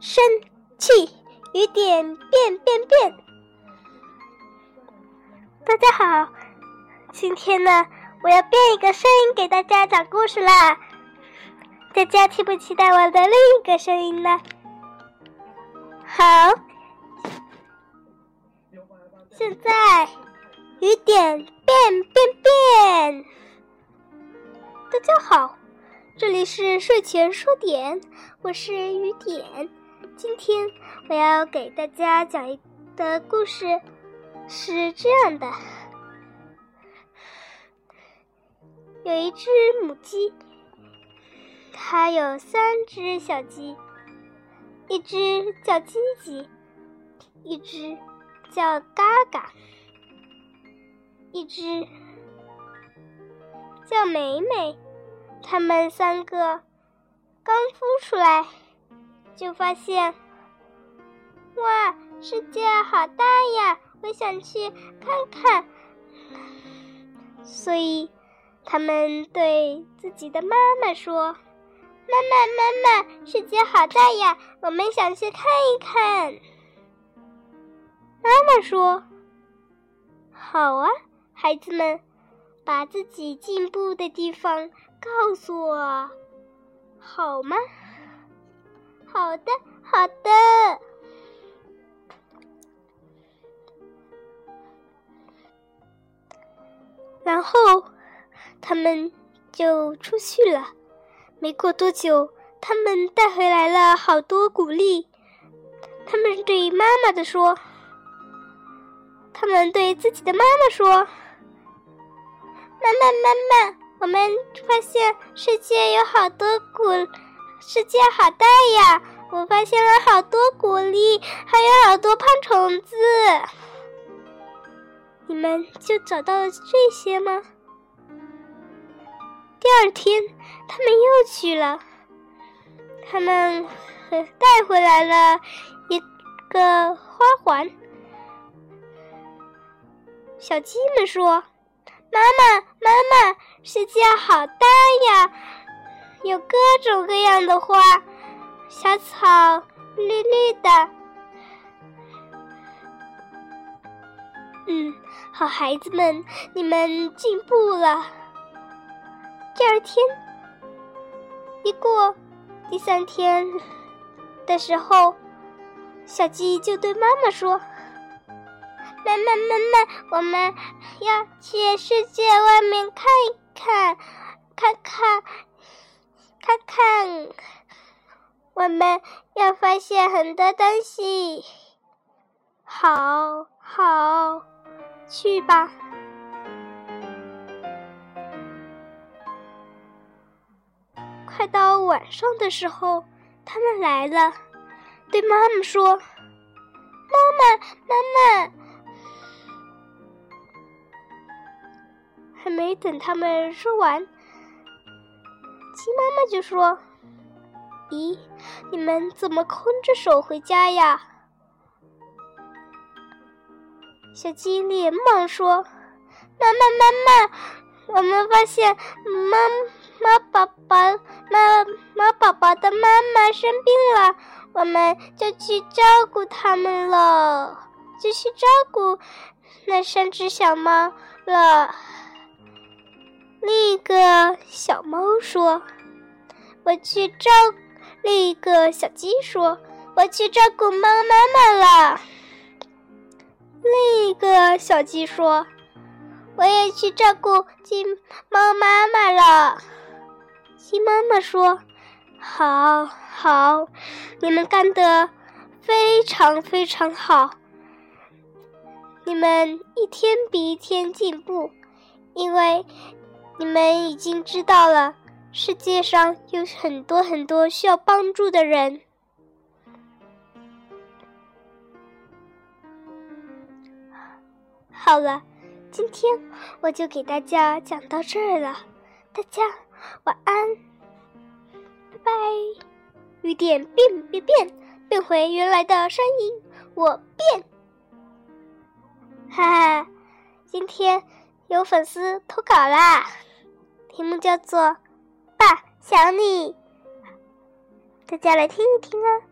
生气，雨点变变变。大家好，今天呢，我要变一个声音给大家讲故事啦。大家期不期待我的另一个声音呢？好，现在雨点变变变。大家好，这里是睡前说点，我是雨点。今天我要给大家讲一的故事是这样的：有一只母鸡，它有三只小鸡，一只叫叽叽，一只叫嘎嘎，一只。叫美美，他们三个刚孵出来，就发现，哇，世界好大呀！我想去看看。所以，他们对自己的妈妈说：“妈妈，妈妈，世界好大呀，我们想去看一看。”妈妈说：“好啊，孩子们。”把自己进步的地方告诉我，好吗？好的，好的。然后他们就出去了。没过多久，他们带回来了好多鼓励。他们对妈妈的说：“他们对自己的妈妈说。”妈妈，妈妈，我们发现世界有好多鼓，世界好大呀！我发现了好多谷粒，还有好多胖虫子。你们就找到了这些吗？第二天，他们又去了，他们带回来了一个花环。小鸡们说。妈妈，妈妈，世界好大呀，有各种各样的花，小草绿绿的。嗯，好孩子们，你们进步了。第二天一过，第三天的时候，小鸡就对妈妈说。妈妈，妈妈，我们要去世界外面看一看，看看，看看，我们要发现很多东西。好，好，去吧。快到晚上的时候，他们来了，对妈妈说：“妈妈，妈妈。”还没等他们说完，鸡妈妈就说：“咦，你们怎么空着手回家呀？”小鸡连忙说：“妈妈，妈妈，我们发现妈妈宝宝妈妈宝宝的妈妈生病了，我们就去照顾他们了，就去照顾那三只小猫了。”另一个小猫说：“我去照。”另一个小鸡说：“我去照顾猫妈妈了。”另一个小鸡说：“我也去照顾鸡猫妈妈了。”鸡妈妈说：“好好，你们干得非常非常好，你们一天比一天进步，因为。”你们已经知道了，世界上有很多很多需要帮助的人。好了，今天我就给大家讲到这儿了，大家晚安，拜拜。雨点变变变，变回原来的声音，我变。哈哈，今天有粉丝投稿啦！题目叫做《爸想你》，大家来听一听啊。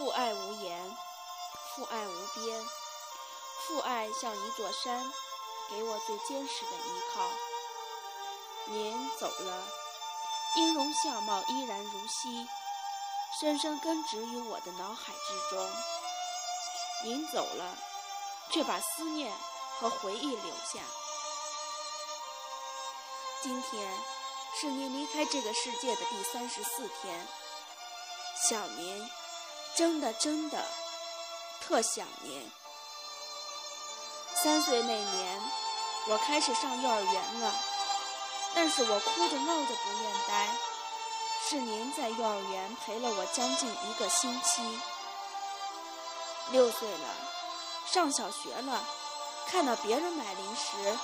父爱无言，父爱无边，父爱像一座山，给我最坚实的依靠。您走了，音容相貌依然如昔，深深根植于我的脑海之中。您走了，却把思念和回忆留下。今天是您离开这个世界的第三十四天，想您，真的真的特想您。三岁那年，我开始上幼儿园了，但是我哭着闹着不愿待。是您在幼儿园陪了我将近一个星期。六岁了，上小学了，看到别人买零食，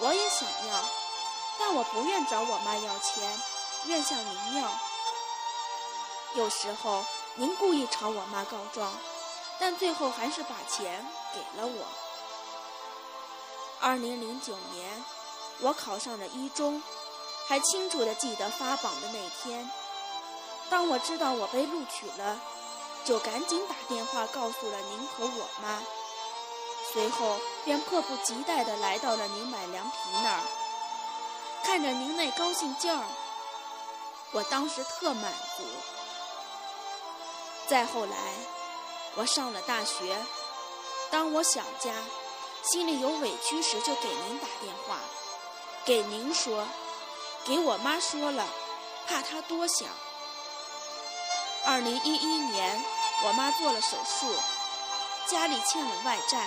我也想要。但我不愿找我妈要钱，愿向您要。有时候您故意朝我妈告状，但最后还是把钱给了我。二零零九年，我考上了一中，还清楚地记得发榜的那天。当我知道我被录取了，就赶紧打电话告诉了您和我妈，随后便迫不及待地来到了您买凉皮那儿。看着您那高兴劲儿，我当时特满足。再后来，我上了大学，当我想家，心里有委屈时，就给您打电话，给您说，给我妈说了，怕她多想。二零一一年，我妈做了手术，家里欠了外债。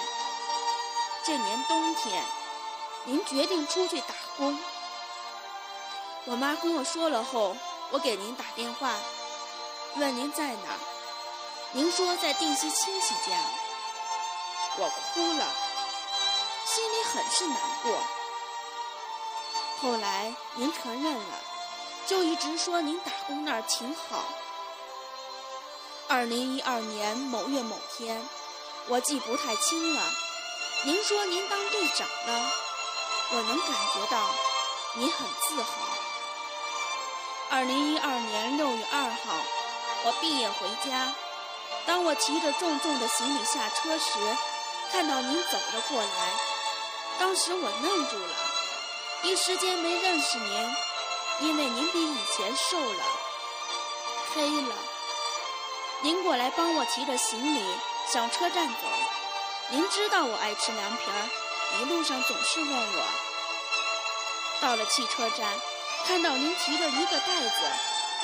这年冬天，您决定出去打工。我妈跟我说了后，我给您打电话，问您在哪儿。您说在定西亲戚家。我哭了，心里很是难过。后来您承认了，就一直说您打工那儿挺好。二零一二年某月某天，我记不太清了。您说您当队长了，我能感觉到你很自豪。二零一二年六月二号，我毕业回家。当我提着重重的行李下车时，看到您走了过来。当时我愣住了，一时间没认识您，因为您比以前瘦了、黑了。您过来帮我提着行李向车站走。您知道我爱吃凉皮儿，一路上总是问我。到了汽车站。看到您提着一个袋子，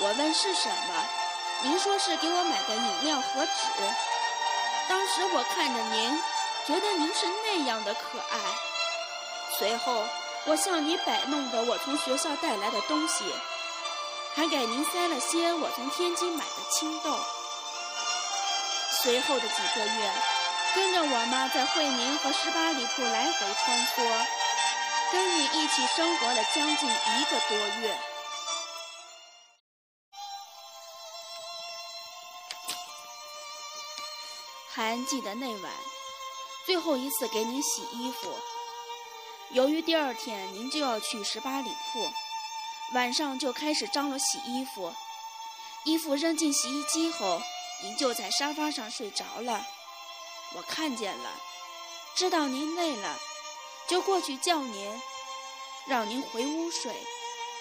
我问是什么，您说是给我买的饮料和纸。当时我看着您，觉得您是那样的可爱。随后我向你摆弄着我从学校带来的东西，还给您塞了些我从天津买的青豆。随后的几个月，跟着我妈在惠宁和十八里铺来回穿梭。跟你一起生活了将近一个多月，还记得那晚最后一次给您洗衣服。由于第二天您就要去十八里铺，晚上就开始张罗洗衣服。衣服扔进洗衣机后，您就在沙发上睡着了。我看见了，知道您累了。就过去叫您，让您回屋睡，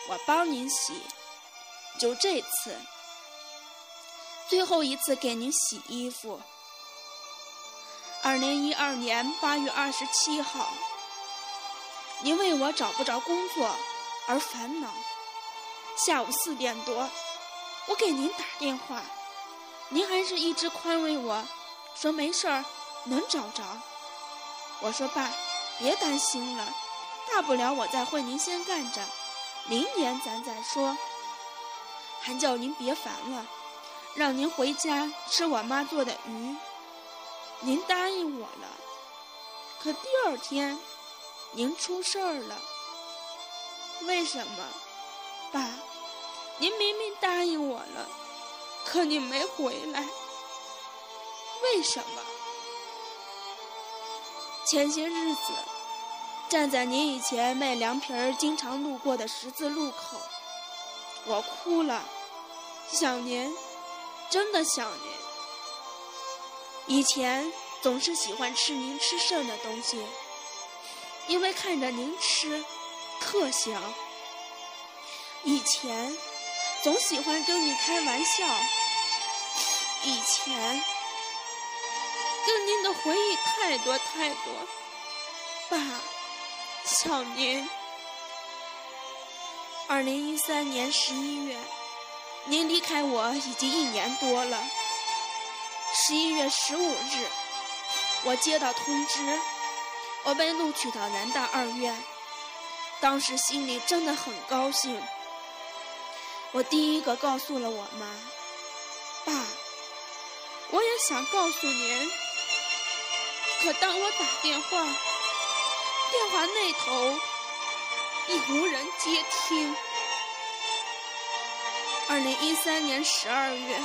我帮您洗。就这次，最后一次给您洗衣服。二零一二年八月二十七号，您为我找不着工作而烦恼。下午四点多，我给您打电话，您还是一直宽慰我，说没事儿，能找着。我说爸。别担心了，大不了我在惠宁先干着，明年咱再说。还叫您别烦了，让您回家吃我妈做的鱼。您答应我了，可第二天您出事儿了。为什么，爸？您明明答应我了，可你没回来，为什么？前些日子，站在您以前卖凉皮儿经常路过的十字路口，我哭了，想您，真的想您。以前总是喜欢吃您吃剩的东西，因为看着您吃，特香。以前总喜欢跟你开玩笑，以前跟您的回忆太多太多，爸，想您。二零一三年十一月，您离开我已经一年多了。十一月十五日，我接到通知，我被录取到南大二院。当时心里真的很高兴。我第一个告诉了我妈：“爸，我也想告诉您。”可当我打电话，电话那头已无人接听。二零一三年十二月。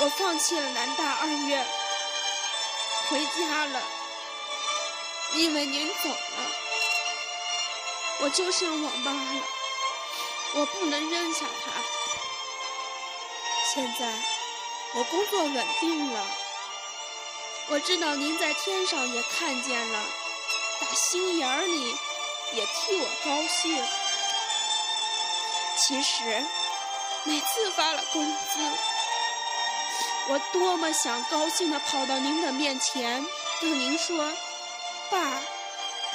我放弃了南大二院，回家了，因为您走了，我就剩我妈了，我不能扔下她。现在我工作稳定了，我知道您在天上也看见了，打心眼里也替我高兴。其实每次发了工资。我多么想高兴地跑到您的面前，跟您说：“爸，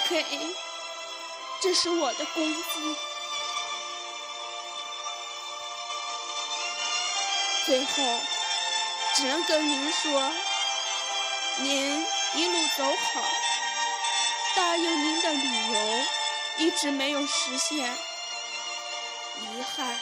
给，这是我的工资。”最后，只能跟您说：“您一路走好。”答应您的旅游一直没有实现，遗憾。